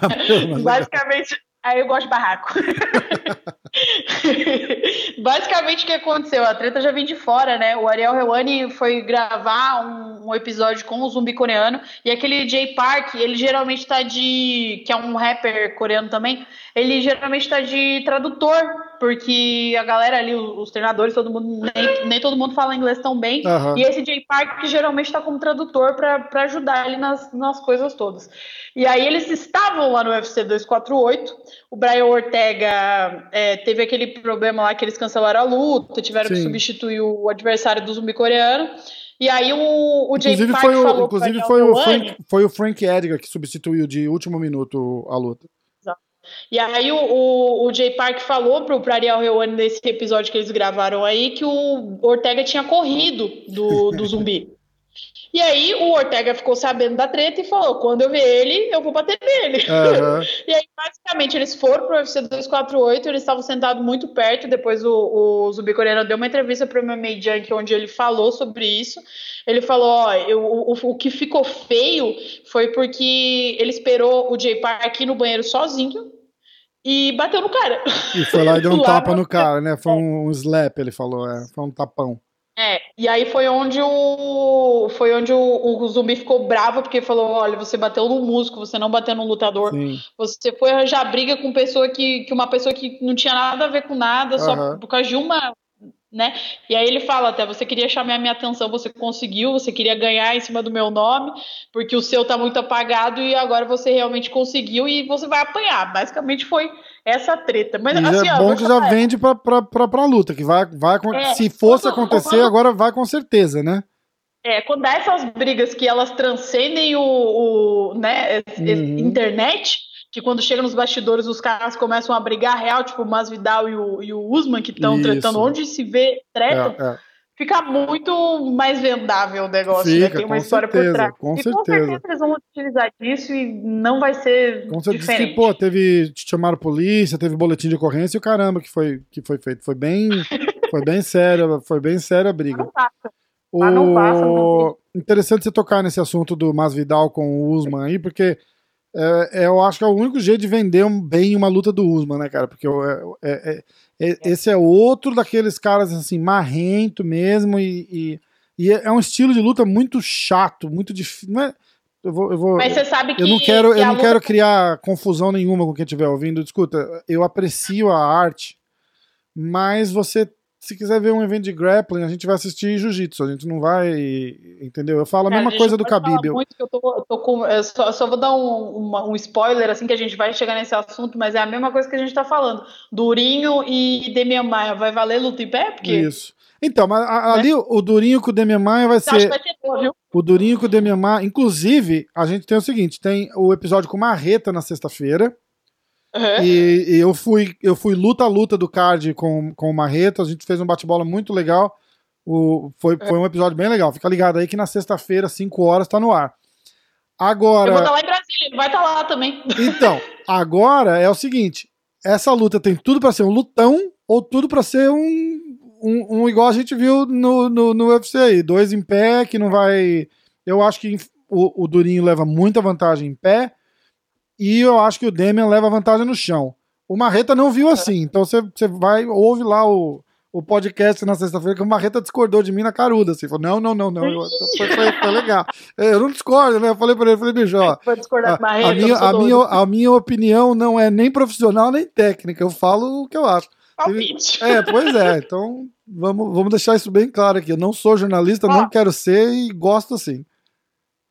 Basicamente, Aí eu gosto de barraco. Basicamente o que aconteceu? A treta já vem de fora, né? O Ariel Helwani foi gravar um, um, episódio com o zumbi coreano e aquele Jay Park, ele geralmente tá de. que é um rapper coreano também, ele geralmente tá de tradutor, porque a galera ali, os treinadores, todo mundo, nem, nem todo mundo fala inglês tão bem. Uhum. E esse Jay Park que geralmente tá como tradutor para ajudar ele nas, nas coisas todas. E aí eles estavam lá no UFC 248. O Brian Ortega é, teve aquele problema lá que eles cancelaram a luta, tiveram Sim. que substituir o adversário do zumbi coreano. E aí o, o Jay Park foi o, falou Inclusive foi o, Frank, foi o Frank Edgar que substituiu de último minuto a luta. E aí o, o, o Jay Park falou pro, pro Ariel Helwani nesse episódio que eles gravaram aí que o Ortega tinha corrido do, do zumbi. E aí o Ortega ficou sabendo da treta e falou: quando eu ver ele, eu vou bater nele. Uhum. e aí, basicamente, eles foram pro UFC 248, eles estavam sentados muito perto. Depois o, o Zubi Coreano deu uma entrevista pro MMA Junk, onde ele falou sobre isso. Ele falou: ó, eu, o, o que ficou feio foi porque ele esperou o Jay Park no banheiro sozinho e bateu no cara. E foi lá e deu um tapa no cara, né? Foi um, um slap, ele falou, é, foi um tapão. É, e aí foi onde o foi onde o, o, zumbi ficou bravo porque falou, olha, você bateu no músico, você não bateu no lutador, Sim. você foi arranjar briga com pessoa que, que uma pessoa que não tinha nada a ver com nada, uhum. só por causa de uma, né? E aí ele fala até, você queria chamar a minha atenção, você conseguiu, você queria ganhar em cima do meu nome, porque o seu tá muito apagado e agora você realmente conseguiu e você vai apanhar. Basicamente foi essa treta. Mas, assim, é bom que já vende pra, pra, pra, pra luta, que vai, vai é, se fosse quando, acontecer, quando... agora vai com certeza, né? É, quando dá essas brigas que elas transcendem o, o né, uhum. internet, que quando chega nos bastidores os caras começam a brigar real, tipo o Masvidal e o, e o Usman, que estão tretando onde se vê treta, é, é. Fica muito mais vendável o negócio, né? fica, né? Tem uma história certeza, por trás. Com e certeza. com certeza eles vão utilizar disso e não vai ser com certeza. diferente. Que, pô, teve, chamaram polícia, teve boletim de ocorrência e o caramba que foi, que foi feito. Foi bem, foi bem sério, foi bem séria a briga. Não passa. O... Ah, não passa, não Interessante você tocar nesse assunto do Masvidal com o Usman aí, porque é, é, eu acho que é o único jeito de vender bem uma luta do Usman, né, cara? Porque é, é, é, esse é outro daqueles caras, assim, marrento mesmo e, e, e é um estilo de luta muito chato, muito difícil. Não é, eu vou, eu vou, Mas você sabe que. Eu não quero, que eu não luta... quero criar confusão nenhuma com quem estiver ouvindo. Escuta, eu aprecio a arte, mas você se quiser ver um evento de grappling, a gente vai assistir jiu-jitsu, a gente não vai, entendeu? Eu falo a mesma coisa do Khabib. Eu... Eu, tô, tô com, eu só, só, vou dar um, uma, um, spoiler, assim, que a gente vai chegar nesse assunto, mas é a mesma coisa que a gente tá falando. Durinho e Demian Maia, vai valer luta em pé? Porque... Isso. Então, mas ali né? o Durinho com o Demian Maia vai ser... Vai boa, o Durinho com o Demian Maia, inclusive, a gente tem o seguinte, tem o episódio com Marreta na sexta-feira, Uhum. E, e, eu fui eu fui luta a luta do card com, com o Marreta, a gente fez um bate-bola muito legal. O, foi, foi um episódio bem legal. Fica ligado aí que na sexta-feira, 5 horas, tá no ar. Agora. Eu vou estar tá lá em Brasília, ele vai estar tá lá também. Então, agora é o seguinte: essa luta tem tudo para ser um lutão ou tudo para ser um, um, um, igual a gente viu no, no, no UFC aí. Dois em pé, que não vai. Eu acho que o, o Durinho leva muita vantagem em pé. E eu acho que o Demian leva vantagem no chão. O Marreta não viu assim. Então você, você vai, ouve lá o, o podcast na sexta-feira que o Marreta discordou de mim na caruda. Assim, falou: não, não, não, não. Foi, foi, foi legal. É, eu não discordo, né? Eu falei pra ele, falei, bicho, ó. A, Marreta, a, minha, a, minha, a minha opinião não é nem profissional nem técnica. Eu falo o que eu acho. Ele, é, pois é. Então vamos, vamos deixar isso bem claro aqui. Eu não sou jornalista, não quero ser e gosto assim.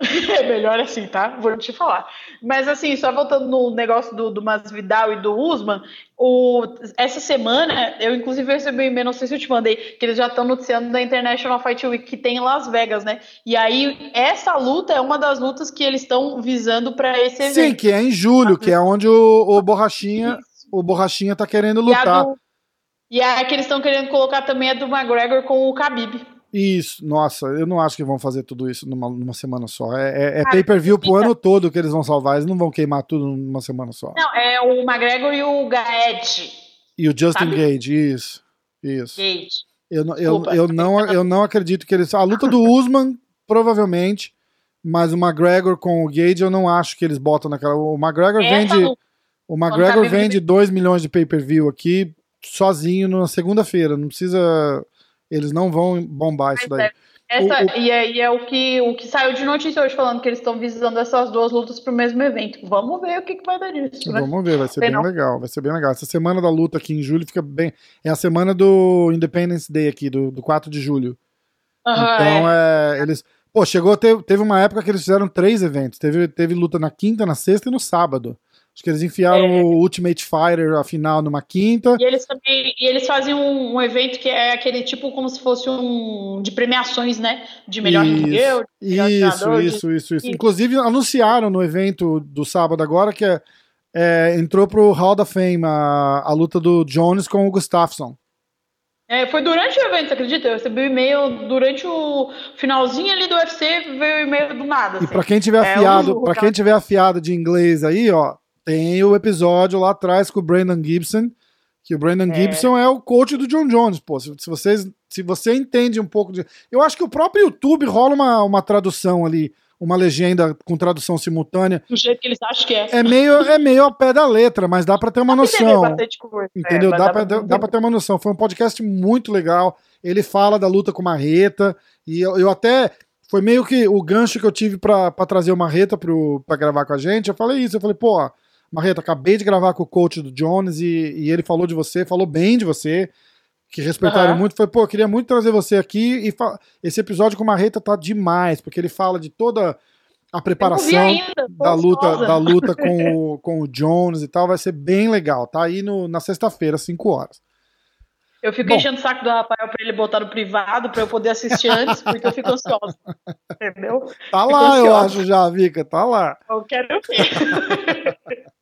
É melhor assim, tá? Vou te falar. Mas assim, só voltando no negócio do, do Masvidal e do Usman, o, essa semana, eu inclusive recebi um e-mail, não sei se eu te mandei, que eles já estão noticiando da International Fight Week que tem em Las Vegas, né? E aí, essa luta é uma das lutas que eles estão visando para esse evento. Sim, que é em julho, que é onde o, o Borrachinha, o Borrachinha tá querendo lutar. E a, do, e a que eles estão querendo colocar também é do McGregor com o Khabib. Isso, nossa, eu não acho que vão fazer tudo isso numa, numa semana só. É, é, é pay-per-view pro ano todo que eles vão salvar, eles não vão queimar tudo numa semana só. Não, é o McGregor e o Gaed. E o Justin sabe? Gage, isso. Isso. Gage. Eu, eu, eu, não, eu não acredito que eles. A luta do Usman, provavelmente, mas o McGregor com o Gage eu não acho que eles botam naquela. O McGregor Essa vende. Luta. O McGregor vende 2 milhões de pay-per-view aqui sozinho na segunda-feira. Não precisa eles não vão bombar isso daí. É, essa, o, o... E, é, e é o que, o que saiu de notícia hoje falando que eles estão visando essas duas lutas pro mesmo evento. Vamos ver o que, que vai dar disso. Né? Vamos ver, vai ser bem não. legal. Vai ser bem legal. Essa semana da luta aqui em julho fica bem. É a semana do Independence Day aqui, do, do 4 de julho. Uhum, então é. é. Eles. Pô, chegou, teve, teve uma época que eles fizeram três eventos. Teve, teve luta na quinta, na sexta e no sábado. Acho que eles enfiaram é. o Ultimate Fighter a final numa quinta. E eles também e eles fazem um, um, evento que é aquele tipo como se fosse um de premiações, né? De melhor isso, ringueu, isso, isso, isso, isso, isso. Inclusive anunciaram no evento do sábado agora que é, é, entrou pro Hall da Fame a, a luta do Jones com o Gustafsson. É, foi durante o evento, acredita? Eu recebi o um e-mail durante o finalzinho ali do UFC, veio o e-mail do nada. Assim. E para quem tiver é, afiado, para quem tiver afiado de inglês aí, ó, tem o episódio lá atrás com o Brandon Gibson, que o Brandon é. Gibson é o coach do John Jones, pô. Se, se, vocês, se você entende um pouco de. Eu acho que o próprio YouTube rola uma, uma tradução ali, uma legenda com tradução simultânea. Do jeito que eles acham que é. É meio, é meio ao pé da letra, mas dá pra ter uma noção. Entendeu? É, dá, dá, pra, dá, dá pra ter uma noção. Foi um podcast muito legal. Ele fala da luta com Marreta. E eu, eu até. Foi meio que o gancho que eu tive pra, pra trazer o Marreta pro, pra gravar com a gente. Eu falei isso. Eu falei, pô Marreta, acabei de gravar com o coach do Jones e, e ele falou de você, falou bem de você, que respeitaram uhum. muito. Foi, pô, queria muito trazer você aqui e esse episódio com o Marreta tá demais, porque ele fala de toda a preparação ainda, da luta, da luta com o, com o Jones e tal, vai ser bem legal. Tá aí no, na sexta-feira, 5 horas. Eu fico Bom. enchendo o saco do Rafael pra ele botar no privado pra eu poder assistir antes, porque eu fico ansiosa. Entendeu? Tá lá, eu acho já, Vika, tá lá. Eu quero ver.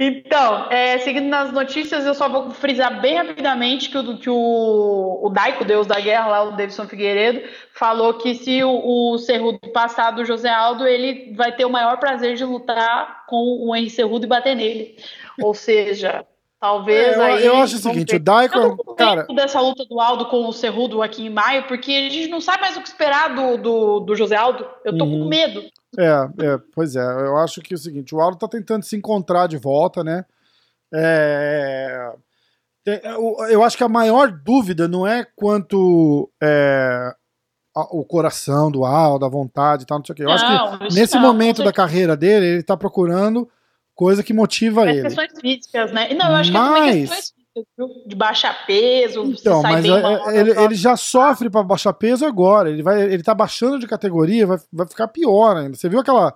Então, é, seguindo nas notícias, eu só vou frisar bem rapidamente que o, que o, o Daico, Deus da Guerra, lá, o Davidson Figueiredo, falou que se o, o Cerrudo passar do José Aldo, ele vai ter o maior prazer de lutar com o Henry Cerrudo e bater nele. Ou seja, talvez É, eu, aí. eu acho o seguinte, ver. o Daiko, Eu tô cara, dessa luta do Aldo com o Cerrudo aqui em maio, porque a gente não sabe mais o que esperar do, do, do José Aldo. Eu tô Uhum. com medo. É, é, pois é, eu acho que é o seguinte, o Aldo tá tentando se encontrar de volta, né? É, tem- eu, eu acho que a maior dúvida não é quanto é, o coração do Aldo, a vontade e tal, não sei o quê. Eu acho Não, que isso nesse não, momento da carreira dele, ele tá procurando coisa que motiva As ele. questões físicas, né? Não, eu acho que é também Mas- questões físicas, viu? De baixar peso, Então, mas bem é- mal, ele, tal. ele já sofre para baixar peso agora. Ele vai, ele tá baixando de categoria, vai, vai ficar pior ainda. Você viu aquela.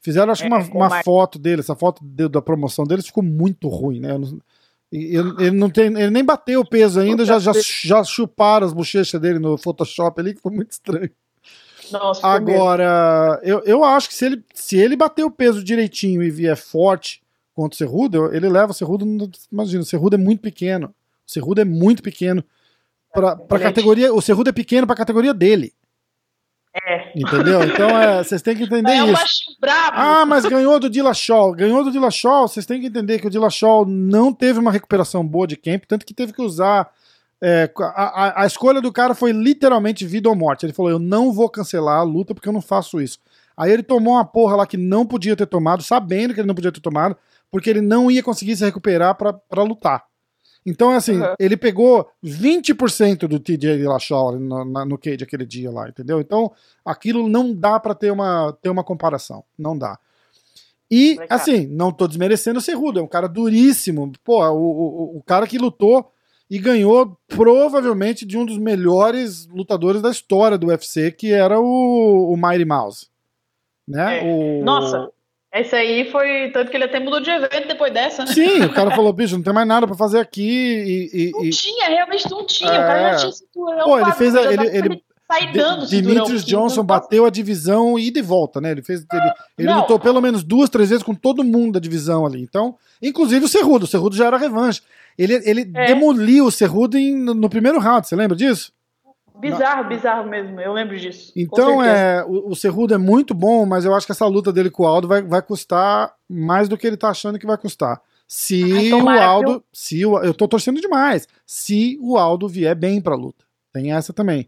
Fizeram, acho que É, uma, uma mais- foto dele, essa foto de- da promoção dele ficou muito ruim, né? Ele, ele não tem, ele nem bateu o peso ainda, já, já, já chuparam as bochechas dele no Photoshop ali, que foi muito estranho. Nossa. Agora, eu, eu acho que se ele, se ele bater o peso direitinho e vier forte contra o Cerrudo, ele leva o Cerrudo. Imagina, o Cerrudo é muito pequeno. O Cerrudo é muito pequeno pra, pra Ele é categoria. O Cerrudo é pequeno pra categoria dele. É. Entendeu? Então é, vocês têm que entender É um isso. brabo. Ah, mas ganhou do Dillashaw. Ganhou do Dillashaw, vocês têm que entender que o Dillashaw não teve uma recuperação boa de camp, tanto que teve que usar. É, a, a- a escolha do cara foi literalmente vida ou morte. Ele falou: Eu não vou cancelar a luta porque eu não faço isso. Aí ele tomou uma porra lá que não podia ter tomado, sabendo que ele não podia ter tomado, porque ele não ia conseguir se recuperar pra pra lutar. Então, assim, Uhum. ele pegou 20% do TJ Dillashaw no, na- no cage aquele dia lá, entendeu? Então, aquilo não dá pra ter uma, ter uma comparação. Não dá. E, assim, não tô desmerecendo o Cerrudo, é um cara duríssimo. Pô, o, o, o cara que lutou e ganhou provavelmente de um dos melhores lutadores da história do UFC, que era o, o Mighty Mouse. Né? É. O- Nossa, esse aí foi. Tanto que ele até mudou de evento depois dessa, né? Sim, o cara falou, bicho, não tem mais nada pra fazer aqui e... e- Não e- tinha, realmente não tinha. O cara É. já tinha cinturão. Pô, ele fez a- ele- pra ele- sair De- dando cinturão. Demetrius Johnson bateu a divisão e volta, né? Ele fez. Ele, ele lutou pelo menos duas, três vezes com todo mundo da divisão ali. Então, inclusive o Cerrudo. O Cerrudo já era revanche. Ele, ele É. demoliu o Cerrudo no, no primeiro round, você lembra disso? Bizarro, bizarro mesmo. Eu lembro disso. Então, é, o, o Cerrudo é muito bom, mas eu acho que essa luta dele com o Aldo vai, vai custar mais do que ele tá achando que vai custar. Se Ai, o Aldo. viu? Se o, eu tô torcendo demais. Se o Aldo vier bem pra luta. Tem essa também.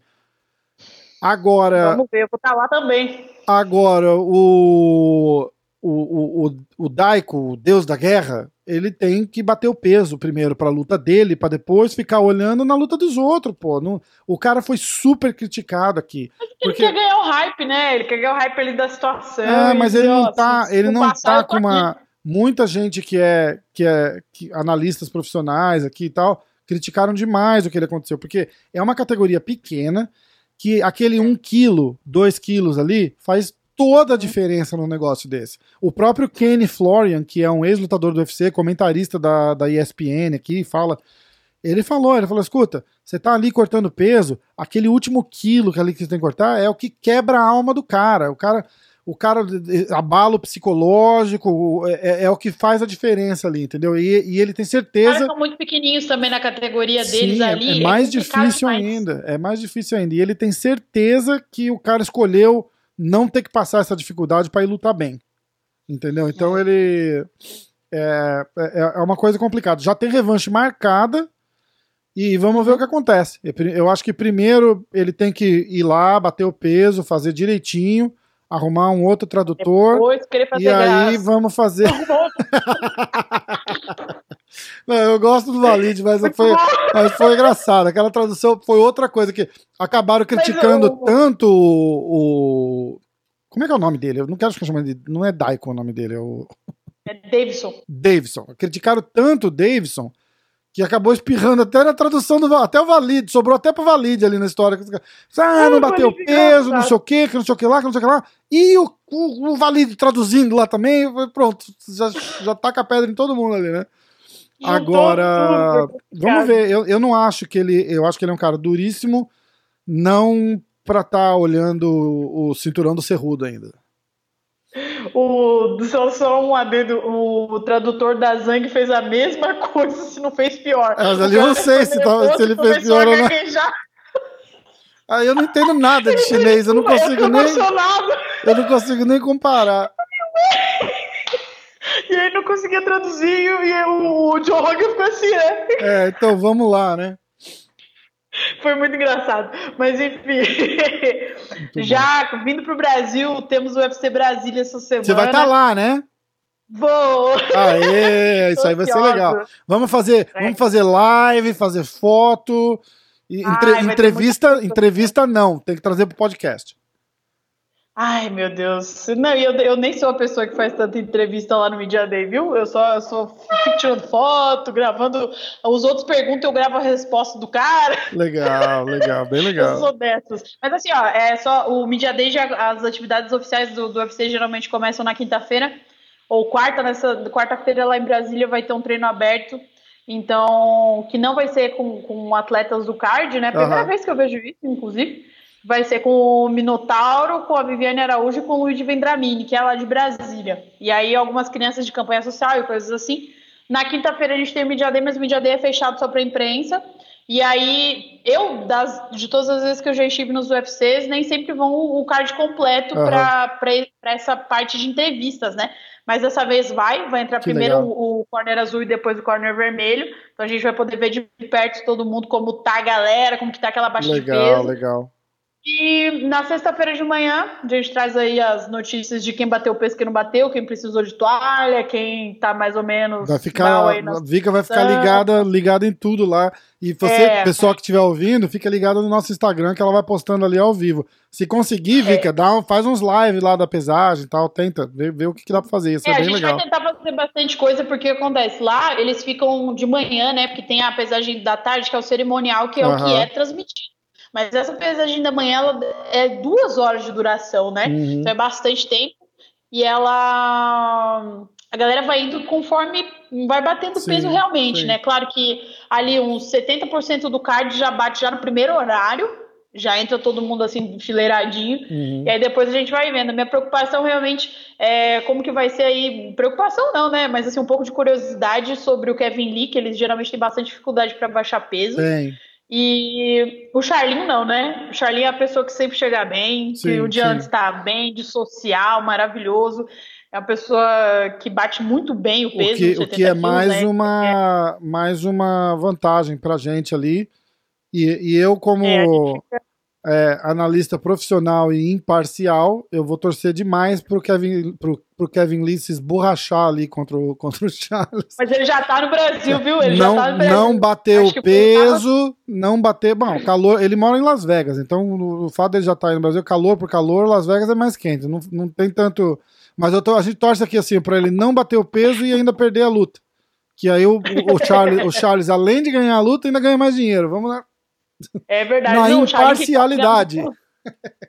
Agora. Vamos ver, eu vou estar lá também. Agora, o, o, o, o, Daiko, o deus da guerra, ele tem que bater o peso primeiro pra luta dele, pra depois ficar olhando na luta dos outros, pô. Não, o cara foi super criticado aqui. Ele Porque- quer ganhar o hype, né? Ele quer ganhar o hype ali da situação. É, mas ele não tá, ele não tá com aqui. uma. Muita gente que é, que é que, analistas profissionais aqui e tal criticaram demais o que ele aconteceu, porque é uma categoria pequena que aquele 1 quilo, 2 quilos ali faz toda a diferença num negócio desse. O próprio Kenny Florian, que é um ex-lutador do UFC, comentarista da, da ESPN aqui, fala. Ele falou, ele falou: escuta, você tá ali cortando peso, aquele último quilo que ali que você tem que cortar é o que quebra a alma do cara. O cara, o cara abalo psicológico é, é o que faz a diferença ali, entendeu? E, e ele tem Os certeza. caras são muito pequenininhos também na categoria deles Sim, é- ali. é mais complicado difícil ainda. É mais difícil ainda. E ele tem certeza que o cara escolheu não ter que passar essa dificuldade para ir lutar bem. Entendeu? Então ele. É, é, é uma coisa complicada. Já tem revanche marcada. E vamos ver o que acontece. Eu acho que primeiro ele tem que ir lá, bater o peso, fazer direitinho, arrumar um outro tradutor. Depois querer fazer E aí graça. vamos fazer. Não, eu gosto do Valide, mas foi, mas foi engraçado. Aquela tradução foi outra coisa que acabaram criticando eu- tanto o, o- Como é que é o nome dele? Eu não quero ficar chamando de. Não é Daiko o nome dele, é o É Davidson. Davidson. Criticaram tanto o Davidson que acabou espirrando até na tradução do até o Valide, sobrou até pro Valide ali na história. Ah, não Ai, bateu peso, não sei o que, que não sei o que lá, que não sei o que lá. E o, o, o Valide traduzindo lá também, pronto, já, já taca a pedra em todo mundo ali, né? Agora, vamos ver. Eu, eu não acho que ele. Eu acho que ele é um cara duríssimo, não pra estar tá olhando o, cinturão do Cerrudo ainda. O, só, só um adendo, o, tradutor da Zang fez a mesma coisa, se não fez pior. Mas ali eu não sei se, tá, se ele fez pior ou não. Ah, eu não entendo nada de chinês, eu não consigo nem. Eu não consigo nem comparar. E aí não conseguia traduzir e o, o Rogan ficou assim, né? É, então vamos lá, né? Foi muito engraçado. Mas enfim, já bom. vindo pro Brasil, temos o UFC Brasília essa semana. Você vai estar tá lá, né? Vou! Aê, isso aí vai ser legal. Vamos fazer, é. vamos fazer live, fazer foto. Entre, Ai, entrevista, entrevista não, tem que trazer pro podcast. Ai, meu Deus. Não, eu, eu nem sou a pessoa que faz tanta entrevista lá no Media Day, viu? Eu só eu sou tirando foto, gravando. Os outros perguntam, eu gravo a resposta do cara. Legal, legal, bem legal. eu sou dessas. Mas assim, ó, é só o Media Day, já, as atividades oficiais do, do UFC geralmente começam na quinta-feira, ou quarta, nessa quarta-feira lá em Brasília vai ter um treino aberto. Então, que não vai ser com, com atletas do card, né? Primeira uhum. vez que eu vejo isso, inclusive vai ser com o Minotauro, com a Viviane Araújo e com o Luiz Vendramini, que é lá de Brasília. E aí algumas crianças de campanha social e coisas assim. Na quinta-feira a gente tem o Media Day, mas o Media Day é fechado só para imprensa. E aí, eu, das, de todas as vezes que eu já estive nos UFCs, nem sempre vão o card completo uhum. para essa parte de entrevistas, né? Mas dessa vez vai, vai entrar que primeiro o, o, corner azul e depois o corner vermelho. Então a gente vai poder ver de perto todo mundo como tá a galera, como que tá aquela baixa legal, de peso. Legal, legal. E na sexta-feira de manhã, a gente traz aí as notícias de quem bateu o peso, quem não bateu, quem precisou de toalha, quem tá mais ou menos. Vai ficar, a Vika vai ficar ligada, ligada em tudo lá. E você, é. pessoal que estiver ouvindo, fica ligado no nosso Instagram que ela vai postando ali ao vivo. Se conseguir, é. Vika, dá, faz uns lives lá da pesagem e tal, tenta ver, o que, que dá pra fazer. Isso é, é bem legal. A gente vai tentar fazer bastante coisa, porque acontece lá, eles ficam de manhã, né? Porque tem a pesagem da tarde, que é o cerimonial, que é uhum. o que é transmitido. Mas essa pesagem da manhã ela é duas horas de duração, né? Uhum. Então é bastante tempo. E ela. A galera vai indo conforme vai batendo sim, peso realmente, sim. né? Claro que ali uns 70% do card já bate já no primeiro horário, já entra todo mundo assim enfileiradinho, uhum. e aí depois a gente vai vendo. Minha preocupação realmente é como que vai ser aí, preocupação não, né, mas assim um pouco de curiosidade sobre o Kevin Lee, que eles geralmente têm bastante dificuldade para baixar peso. Sim. E o Charlinho não, né? O Charlinho é a pessoa que sempre chega bem, sim, que o dia sim. antes tá bem, de social, maravilhoso. É uma pessoa que bate muito bem o peso. O que, o que é quilos, mais, né? uma, é. mais uma vantagem pra gente ali. E, e eu, como. É, fica é, analista profissional e imparcial, eu vou torcer demais pro Kevin, pro, pro Kevin Lee se esborrachar ali contra o, contra o Charles. Mas ele já tá no Brasil, viu? Ele não, já tá no Brasil. Não bateu o peso, não bateu. Bom, calor. Ele mora em Las Vegas, então o, o fato dele já estar tá no Brasil, calor por calor, Las Vegas é mais quente. Não, não tem tanto. Mas eu tô, a gente torce aqui assim para ele não bater o peso e ainda perder a luta. Que aí o, o, Charles, o Charles, além de ganhar a luta, ainda ganha mais dinheiro. Vamos lá. É verdade. Na não, imparcialidade.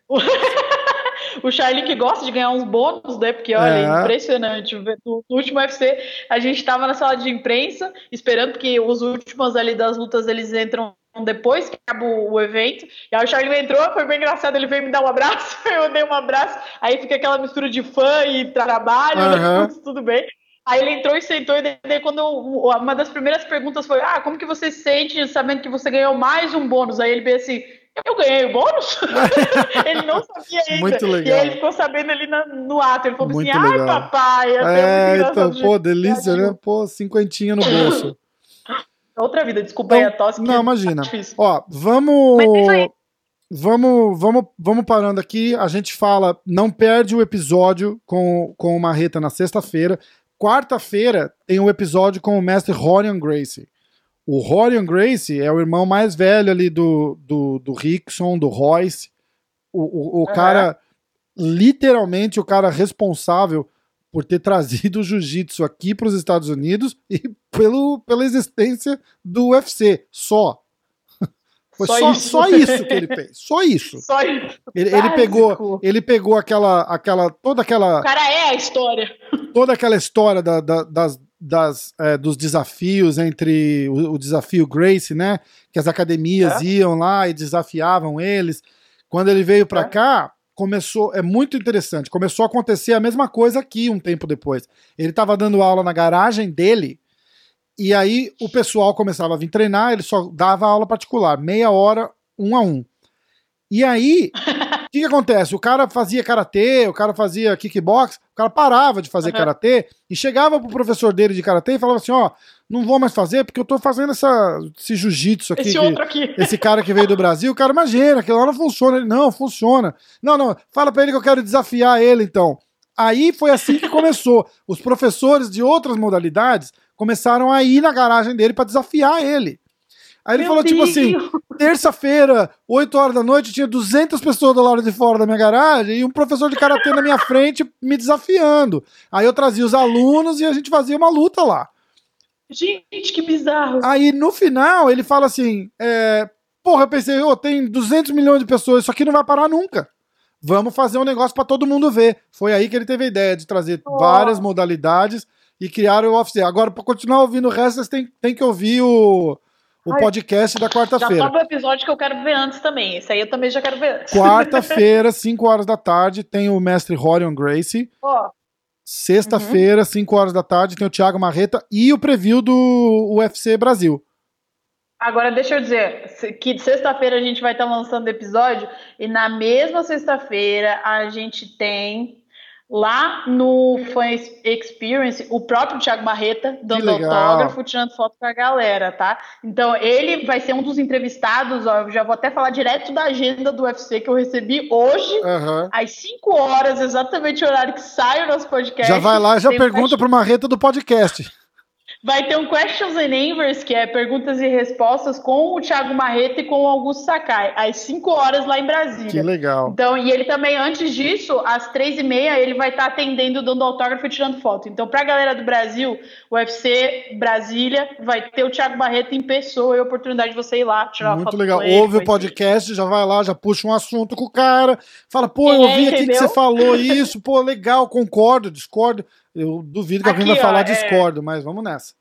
O Charlie, que... o Charlie que gosta de ganhar uns bônus, né? Porque, olha, é. impressionante. No último UFC, a gente estava na sala de imprensa, esperando que os últimos ali das lutas eles entram depois que acabou o evento. E aí o Charlie entrou, foi bem engraçado. Ele veio me dar um abraço, eu dei um abraço. Aí fica aquela mistura de fã e trabalho, uhum. tudo bem. Aí ele entrou e sentou, e daí quando uma das primeiras perguntas foi: Ah, como que você se sente sabendo que você ganhou mais um bônus? Aí ele veio assim: Eu ganhei o bônus? ele não sabia ainda. Muito legal. E aí ele ficou sabendo ali no, no ato. Ele falou assim, muito assim: legal. Ai, papai. É, então, pô, delícia, né? Pô, cinquentinha no bolso. Outra vida, desculpa então, aí a tosse. Não, imagina. Tá Ó, vamos. Vamos, vamos, vamos parando aqui. A gente fala, não perde o episódio com, com o Marreta na sexta-feira. Quarta-feira tem um episódio com o mestre Rorian Gracie. O Rorian Gracie é o irmão mais velho ali do, do, do Rickson, do Royce. O, o, o uhum. cara, literalmente, o cara responsável por ter trazido o jiu-jitsu aqui para os Estados Unidos e pelo, pela existência do UFC, só. Foi só, só, isso. só isso que ele fez. Só isso. Só isso. Ele, ele, pegou, ele pegou aquela, aquela. Toda aquela. O cara é a história. Toda aquela história da, da, das, das, é, dos desafios entre o, o, desafio Grace, né? Que as academias é. iam lá e desafiavam eles. Quando ele veio para é. cá, começou, é muito interessante, começou a acontecer a mesma coisa aqui um tempo depois. Ele estava dando aula na garagem dele, e aí o pessoal começava a vir treinar, ele só dava aula particular, meia hora, um a um. E aí, o que, que, acontece? O cara fazia karatê, o cara fazia kickbox, o cara parava de fazer uhum. karatê e chegava pro professor dele de karatê e falava assim: ó, não vou mais fazer porque eu tô fazendo essa, esse jiu-jitsu aqui. Esse que, outro aqui. Esse cara que veio do Brasil, o cara imagina, aquilo lá não funciona. Ele, não, funciona. Não, não, fala pra ele que eu quero desafiar ele então. Aí foi assim que começou. Os professores de outras modalidades começaram a ir na garagem dele para desafiar ele. Aí ele Meu falou, Deus. tipo assim, terça-feira, 8 horas da noite, tinha 200 pessoas do lado de fora da minha garagem e um professor de karatê na minha frente me desafiando. Aí eu trazia os alunos e a gente fazia uma luta lá. Gente, que bizarro. Aí no final ele fala assim: é, Porra, eu pensei, oh, tem 200 milhões de pessoas, isso aqui não vai parar nunca. Vamos fazer um negócio para todo mundo ver. Foi aí que ele teve a ideia de trazer oh. várias modalidades e criar o UFC. Agora, para continuar ouvindo o resto, vocês têm, têm que ouvir o, o Ai, podcast da quarta-feira. Já sobe o episódio que eu quero ver antes também. Esse aí eu também já quero ver antes. Quarta-feira, 5 horas da tarde, tem o mestre Rorion Gracie. Ó. Sexta-feira, uhum. 5 horas da tarde, tem o Thiago Marreta e o preview do UFC Brasil. Agora, deixa eu dizer que sexta-feira a gente vai estar lançando episódio e na mesma sexta-feira a gente tem Lá no Fan Experience, o próprio Thiago Marreta dando autógrafo, tirando foto com a galera, tá? Então, ele vai ser um dos entrevistados, ó, eu já vou até falar direto da agenda do UFC que eu recebi hoje, uhum. às 5 horas, exatamente o horário que sai o nosso podcast. Já vai lá, já pergunta pro Marreta do podcast. Vai ter um Questions and Answers, que é perguntas e respostas com o Thiago Marreta e com o Augusto Sakai, às 5 horas lá em Brasília. Que legal. Então, e ele também, antes disso, às 3 e meia, ele vai estar tá atendendo, dando autógrafo e tirando foto. Então, pra galera do Brasil, o UFC Brasília vai ter o Thiago Marreta em pessoa e a oportunidade de você ir lá tirar Muito foto legal. Ele, Ouve o podcast, já vai lá, já puxa um assunto com o cara, fala, pô, eu é, vi aqui que você falou isso, pô, legal, concordo, discordo. Eu duvido que Aqui, alguém vai ó, falar é... discordo, mas vamos nessa.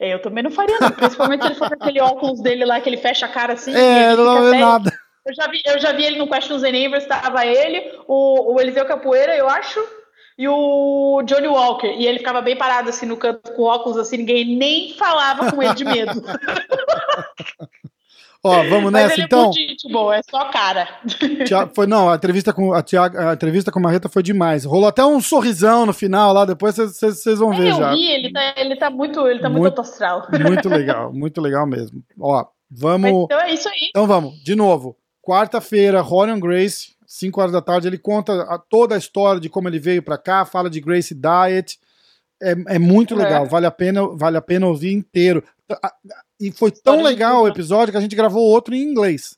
É, eu também não faria, não. Principalmente se ele for com aquele óculos dele lá, que ele fecha a cara assim. É, não é nada. Eu já, vi, eu já vi ele no Questions and Answers, estava ele, o, o Eliseu Capoeira, eu acho, e o Johnny Walker. E ele ficava bem parado assim no canto com óculos assim, ninguém nem falava com ele de medo. Ó, vamos nessa Mas ele é então. É bom, é só cara. foi, não, a entrevista com a, a entrevista com a Marreta foi demais. Rolou até um sorrisão no final lá, depois vocês vão é, ver eu já. Vi, ele tá, ele tá muito, ele tá muito, muito astral. Muito legal, muito legal mesmo. Ó, vamos. Mas então é isso aí. Então vamos, de novo. Quarta-feira, Rorion Grace, 5 horas da tarde, ele conta a, toda a história de como ele veio para cá, fala de Grace Diet. É, é muito é. legal, vale a pena, vale a pena ouvir inteiro. E foi tão legal o episódio que a gente gravou outro em inglês.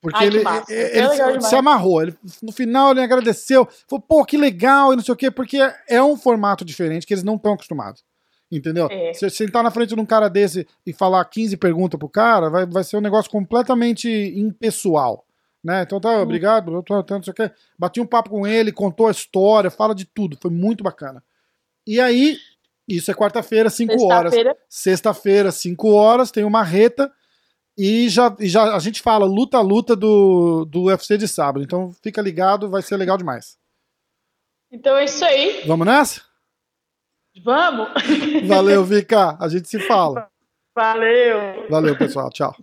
Porque Ai, ele, ele, ele se amarrou. Ele, no final ele agradeceu. Falou, pô, que legal e não sei o quê, porque é um formato diferente que eles não estão acostumados. Entendeu? É. Se sentar na frente de um cara desse e falar 15 perguntas pro cara, vai, vai ser um negócio completamente impessoal. Né? Então tá, hum. obrigado, não sei o quê. Bati um papo com ele, contou a história, fala de tudo. Foi muito bacana. E aí, isso é quarta-feira, 5 horas. Sexta-feira, 5 horas, tem uma reta. E já, e já a gente fala luta a luta do, do UFC de sábado. Então fica ligado, vai ser legal demais. Então é isso aí. Vamos nessa? Vamos! Valeu, Vika. A gente se fala. Valeu. Valeu, pessoal. Tchau.